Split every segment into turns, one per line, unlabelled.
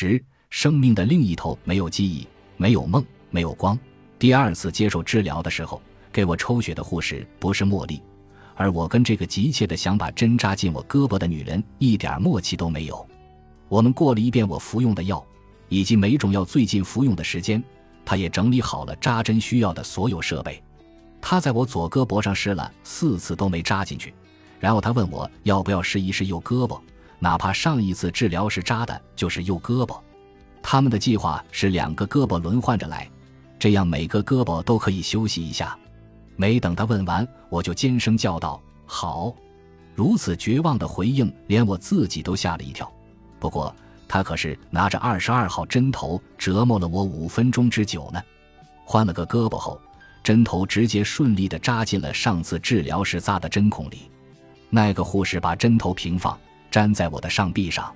十，生命的另一头没有记忆，没有梦，没有光。第二次接受治疗的时候，给我抽血的护士不是茉莉，而我跟这个急切的想把针扎进我胳膊的女人一点默契都没有。我们过了一遍我服用的药，以及每种药最近服用的时间。他也整理好了扎针需要的所有设备。他在我左胳膊上试了四次都没扎进去，然后他问我要不要试一试右胳膊，哪怕上一次治疗时扎的就是右胳膊。他们的计划是两个胳膊轮换着来。这样每个胳膊都可以休息一下。没等他问完，我就尖声叫道：“好！”如此绝望的回应，连我自己都吓了一跳。不过他可是拿着二十二号针头折磨了我五分钟之久呢。换了个胳膊后，针头直接顺利地扎进了上次治疗时扎的针孔里。那个护士把针头平放，粘在我的上臂上。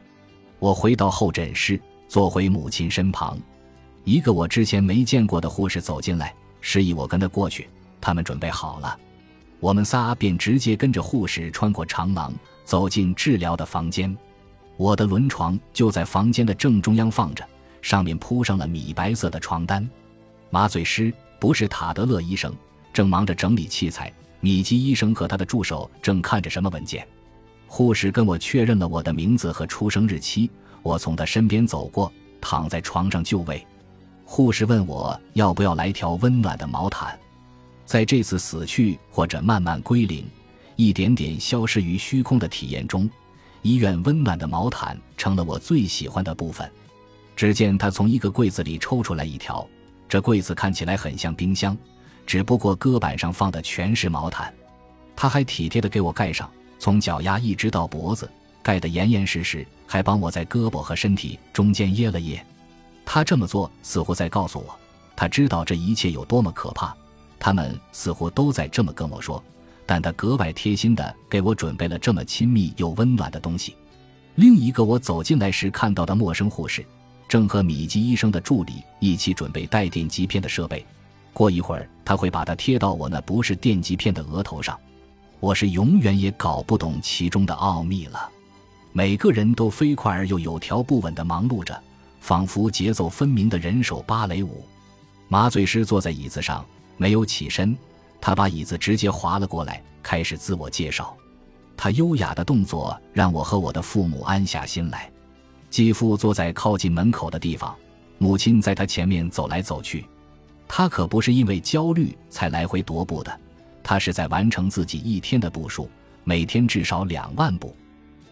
我回到候诊室，坐回母亲身旁。一个我之前没见过的护士走进来，示意我跟他过去。他们准备好了，我们仨便直接跟着护士穿过长廊，走进治疗的房间。我的轮床就在房间的正中央放着，上面铺上了米白色的床单。麻醉师不是塔德勒医生，正忙着整理器材。米基医生和他的助手正看着什么文件。护士跟我确认了我的名字和出生日期。我从他身边走过，躺在床上就位。护士问我要不要来条温暖的毛毯，在这次死去或者慢慢归零、一点点消失于虚空的体验中，医院温暖的毛毯成了我最喜欢的部分。只见他从一个柜子里抽出来一条，这柜子看起来很像冰箱，只不过搁板上放的全是毛毯。他还体贴地给我盖上，从脚丫一直到脖子，盖得严严实实，还帮我在胳膊和身体中间掖了掖。他这么做似乎在告诉我，他知道这一切有多么可怕。他们似乎都在这么跟我说，但他格外贴心的给我准备了这么亲密又温暖的东西。另一个我走进来时看到的陌生护士，正和米基医生的助理一起准备带电极片的设备。过一会儿，他会把它贴到我那不是电极片的额头上。我是永远也搞不懂其中的奥秘了。每个人都飞快而又有条不紊地忙碌着。仿佛节奏分明的人手芭蕾舞，麻醉师坐在椅子上，没有起身，他把椅子直接滑了过来，开始自我介绍。他优雅的动作让我和我的父母安下心来。继父坐在靠近门口的地方，母亲在他前面走来走去。他可不是因为焦虑才来回踱步的，他是在完成自己一天的步数，每天至少两万步，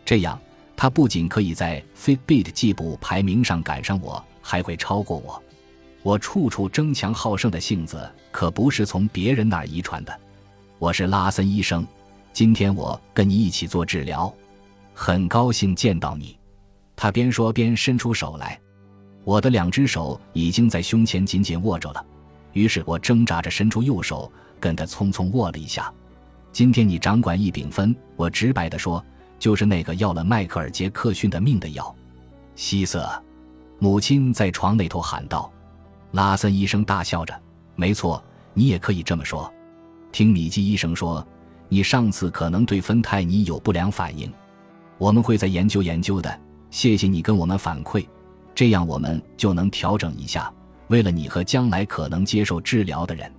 这样。他不仅可以在 Fitbit 计步排名上赶上我，还会超过我。我处处争强好胜的性子可不是从别人那儿遗传的。我是拉森医生，今天我跟你一起做治疗，很高兴见到你。他边说边伸出手来，我的两只手已经在胸前紧紧握着了。于是我挣扎着伸出右手，跟他匆匆握了一下。今天你掌管异丙酚，我直白地说。就是那个要了迈克尔·杰克逊的命的药，希瑟，母亲在床那头喊道。拉森医生大笑着：“没错，你也可以这么说。听米基医生说，你上次可能对芬太尼有不良反应，我们会再研究研究的。谢谢你跟我们反馈，这样我们就能调整一下，为了你和将来可能接受治疗的人。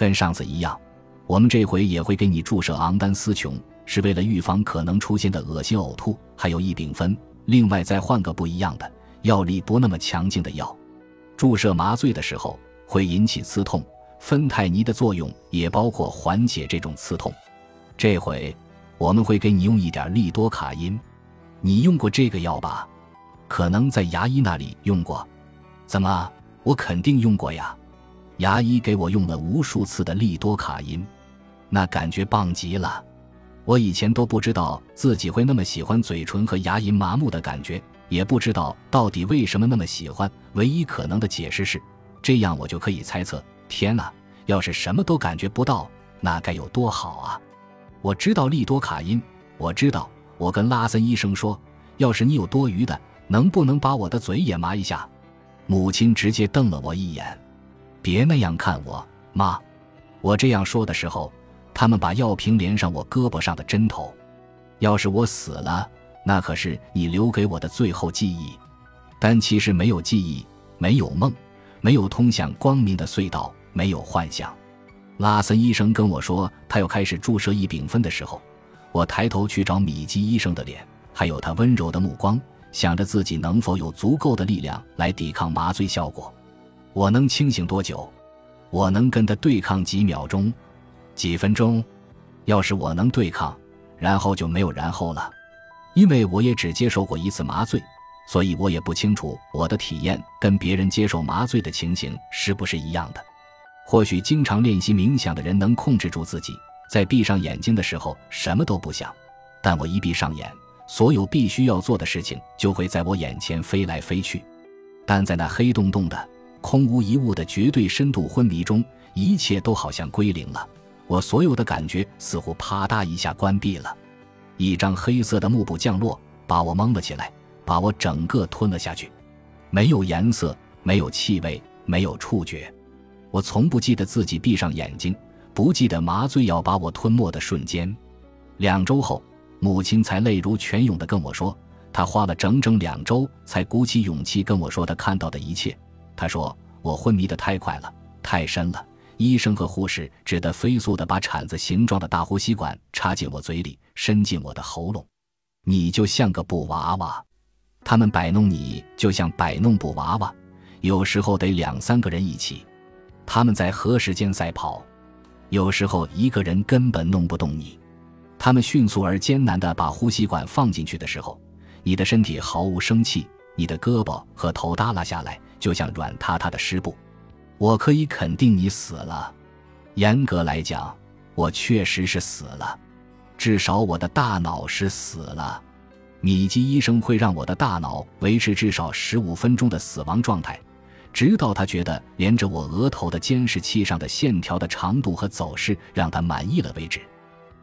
跟上次一样，我们这回也会给你注射昂丹司琼。”是为了预防可能出现的恶心呕吐，还有异丙酚。另外再换个不一样的、药力不那么强劲的药。注射麻醉的时候会引起刺痛，芬太尼的作用也包括缓解这种刺痛。这回我们会给你用一点利多卡因。你用过这个药吧？可能在牙医那里用过。怎么？我肯定用过呀。牙医给我用了无数次的利多卡因，那感觉棒极了。我以前都不知道自己会那么喜欢嘴唇和牙龈麻木的感觉，也不知道到底为什么那么喜欢。唯一可能的解释是，这样我就可以猜测：天哪，要是什么都感觉不到，那该有多好啊！我知道利多卡因，我知道。我跟拉森医生说，要是你有多余的，能不能把我的嘴也麻一下？母亲直接瞪了我一眼：“别那样看我，妈。”我这样说的时候。他们把药瓶连上我胳膊上的针头，要是我死了，那可是你留给我的最后记忆。但其实没有记忆，没有梦，没有通向光明的隧道，没有幻想。拉森医生跟我说，他要开始注射异丙酚的时候，我抬头去找米基医生的脸，还有他温柔的目光，想着自己能否有足够的力量来抵抗麻醉效果。我能清醒多久？我能跟他对抗几秒钟？几分钟？要是我能对抗，然后就没有然后了。因为我也只接受过一次麻醉，所以我也不清楚我的体验跟别人接受麻醉的情形是不是一样的。或许经常练习冥想的人能控制住自己，在闭上眼睛的时候什么都不想，但我一闭上眼，所有必须要做的事情就会在我眼前飞来飞去。但在那黑洞洞的、空无一物的绝对深度昏迷中，一切都好像归零了。我所有的感觉似乎啪嗒一下关闭了，一张黑色的幕布降落，把我蒙了起来，把我整个吞了下去。没有颜色，没有气味，没有触觉。我从不记得自己闭上眼睛，不记得麻醉要把我吞没的瞬间。两周后，母亲才泪如泉涌地跟我说，她花了整整两周才鼓起勇气跟我说她看到的一切。他说我昏迷得太快了，太深了。医生和护士只得飞速地把铲子形状的大呼吸管插进我嘴里，伸进我的喉咙。你就像个布娃娃，他们摆弄你就像摆弄布娃娃，有时候得两三个人一起。他们在和时间赛跑，有时候一个人根本弄不动你。他们迅速而艰难地把呼吸管放进去的时候，你的身体毫无生气，你的胳膊和头耷拉下来，就像软塌塌的湿布。我可以肯定你死了。严格来讲，我确实是死了，至少我的大脑是死了。米基医生会让我的大脑维持至少十五分钟的死亡状态，直到他觉得连着我额头的监视器上的线条的长度和走势让他满意了为止。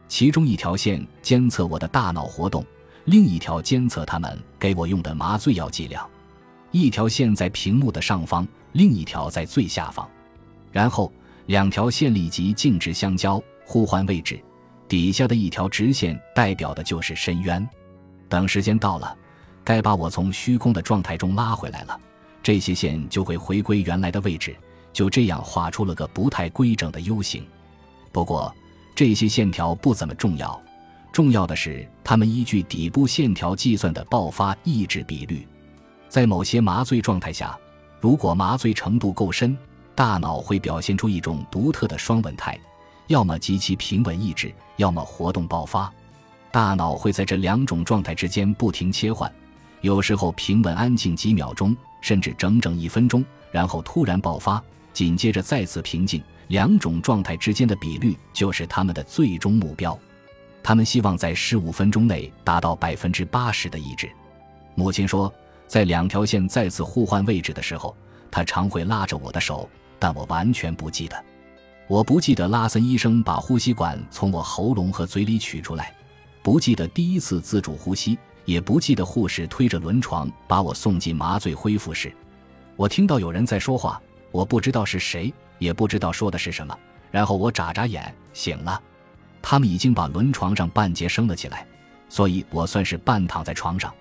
其中一条线监测我的大脑活动，另一条监测他们给我用的麻醉药剂量。一条线在屏幕的上方。另一条在最下方，然后两条线立即径直相交，互换位置。底下的一条直线代表的就是深渊。等时间到了，该把我从虚空的状态中拉回来了，这些线就会回归原来的位置。就这样画出了个不太规整的 U 型。不过这些线条不怎么重要，重要的是它们依据底部线条计算的爆发抑制比率，在某些麻醉状态下。如果麻醉程度够深，大脑会表现出一种独特的双稳态，要么极其平稳抑制，要么活动爆发。大脑会在这两种状态之间不停切换，有时候平稳安静几秒钟，甚至整整一分钟，然后突然爆发，紧接着再次平静。两种状态之间的比率就是他们的最终目标。他们希望在十五分钟内达到百分之八十的抑制。母亲说。在两条线再次互换位置的时候，他常会拉着我的手，但我完全不记得。我不记得拉森医生把呼吸管从我喉咙和嘴里取出来，不记得第一次自主呼吸，也不记得护士推着轮床把我送进麻醉恢复室。我听到有人在说话，我不知道是谁，也不知道说的是什么。然后我眨眨眼，醒了。他们已经把轮床上半截升了起来，所以我算是半躺在床上。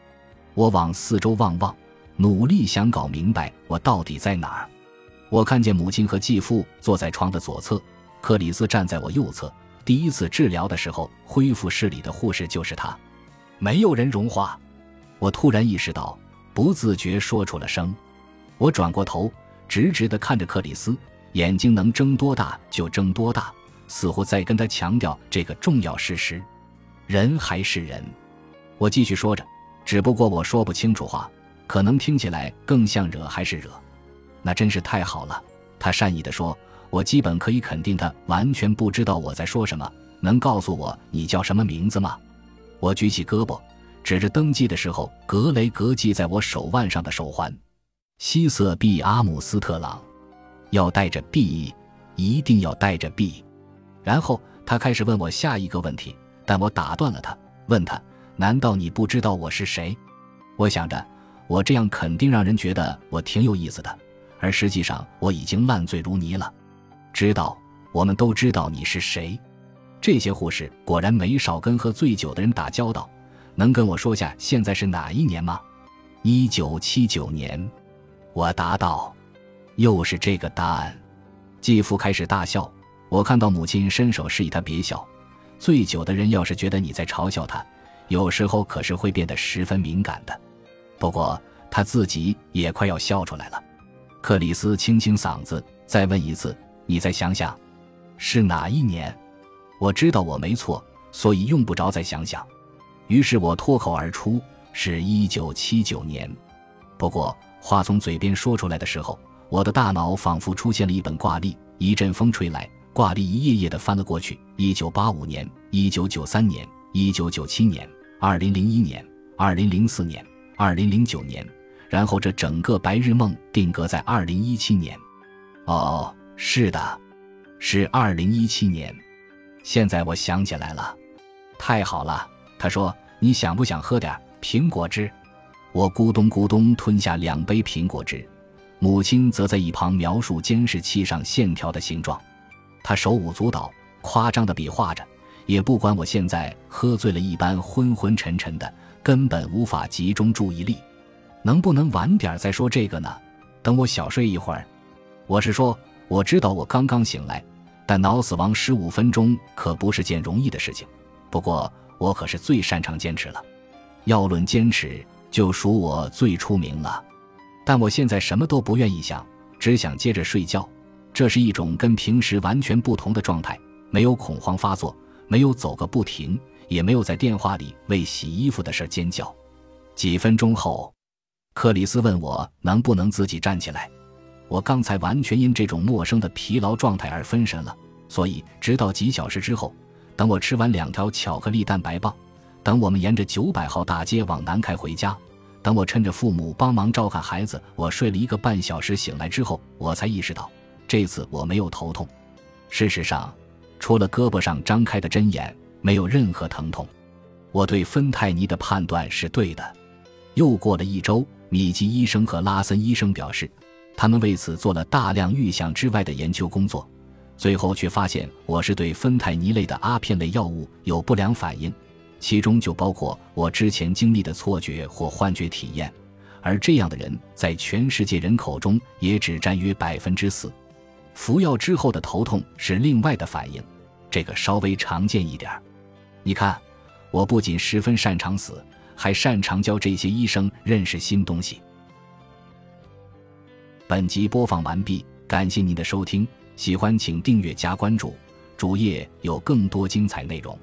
我往四周望望，努力想搞明白我到底在哪儿。我看见母亲和继父坐在床的左侧，克里斯站在我右侧。第一次治疗的时候，恢复视力的护士就是他。没有人融化。我突然意识到，不自觉说出了声。我转过头，直直地看着克里斯，眼睛能睁多大就睁多大，似乎在跟他强调这个重要事实：人还是人。我继续说着。只不过我说不清楚话，可能听起来更像惹还是惹，那真是太好了。他善意地说：“我基本可以肯定，他完全不知道我在说什么。能告诉我你叫什么名字吗？”我举起胳膊，指着登记的时候格雷格系在我手腕上的手环：“希瑟 ·B· 阿姆斯特朗，要带着 B，一定要带着 B。”然后他开始问我下一个问题，但我打断了他，问他。难道你不知道我是谁？我想着，我这样肯定让人觉得我挺有意思的，而实际上我已经烂醉如泥了。知道，我们都知道你是谁。这些护士果然没少跟喝醉酒的人打交道。能跟我说下现在是哪一年吗？一九七九年，我答道：“又是这个答案。”继父开始大笑。我看到母亲伸手示意他别笑。醉酒的人要是觉得你在嘲笑他，有时候可是会变得十分敏感的。不过他自己也快要笑出来了。克里斯清清嗓子，再问一次：“你再想想，是哪一年？”我知道我没错，所以用不着再想想。于是我脱口而出：“是一九七九年。”不过话从嘴边说出来的时候，我的大脑仿佛出现了一本挂历，一阵风吹来，挂历一页页的翻了过去：一九八五年、一九九三年、一九九七年、二零零一年、二零零四年、二零零九年，然后这整个白日梦定格在二零一七年。哦，是的，是二零一七年。现在我想起来了，太好了。他说：“你想不想喝点苹果汁？”我咕咚咕咚吞下两杯苹果汁，母亲则在一旁描述监视器上线条的形状。她手舞足蹈，夸张地比划着，也不管我现在喝醉了一般昏昏沉沉的，根本无法集中注意力。能不能晚点再说这个呢？等我小睡一会儿。我是说，我知道我刚刚醒来。但脑死亡十五分钟可不是件容易的事情，不过我可是最擅长坚持了。要论坚持，就属我最出名了。但我现在什么都不愿意想，只想接着睡觉。这是一种跟平时完全不同的状态，没有恐慌发作，没有走个不停，也没有在电话里为洗衣服的事尖叫。几分钟后，克里斯问我能不能自己站起来。我刚才完全因这种陌生的疲劳状态而分神了，所以直到几小时之后，等我吃完两条巧克力蛋白棒，等我们沿着九百号大街往南开回家，等我趁着父母帮忙照看孩子，我睡了一个半小时醒来之后，我才意识到这次我没有头痛。事实上，除了胳膊上张开的针眼，没有任何疼痛。我对芬太尼的判断是对的。又过了一周，米基医生和拉森医生表示。他们为此做了大量预想之外的研究工作，最后却发现我是对芬太尼类的阿片类药物有不良反应，其中就包括我之前经历的错觉或幻觉体验，而这样的人在全世界人口中也只占约百分之四。服药之后的头痛是另外的反应，这个稍微常见一点。你看，我不仅十分擅长死，还擅长教这些医生认识新东西。本集播放完毕，感谢您的收听，喜欢请订阅加关注，主页有更多精彩内容。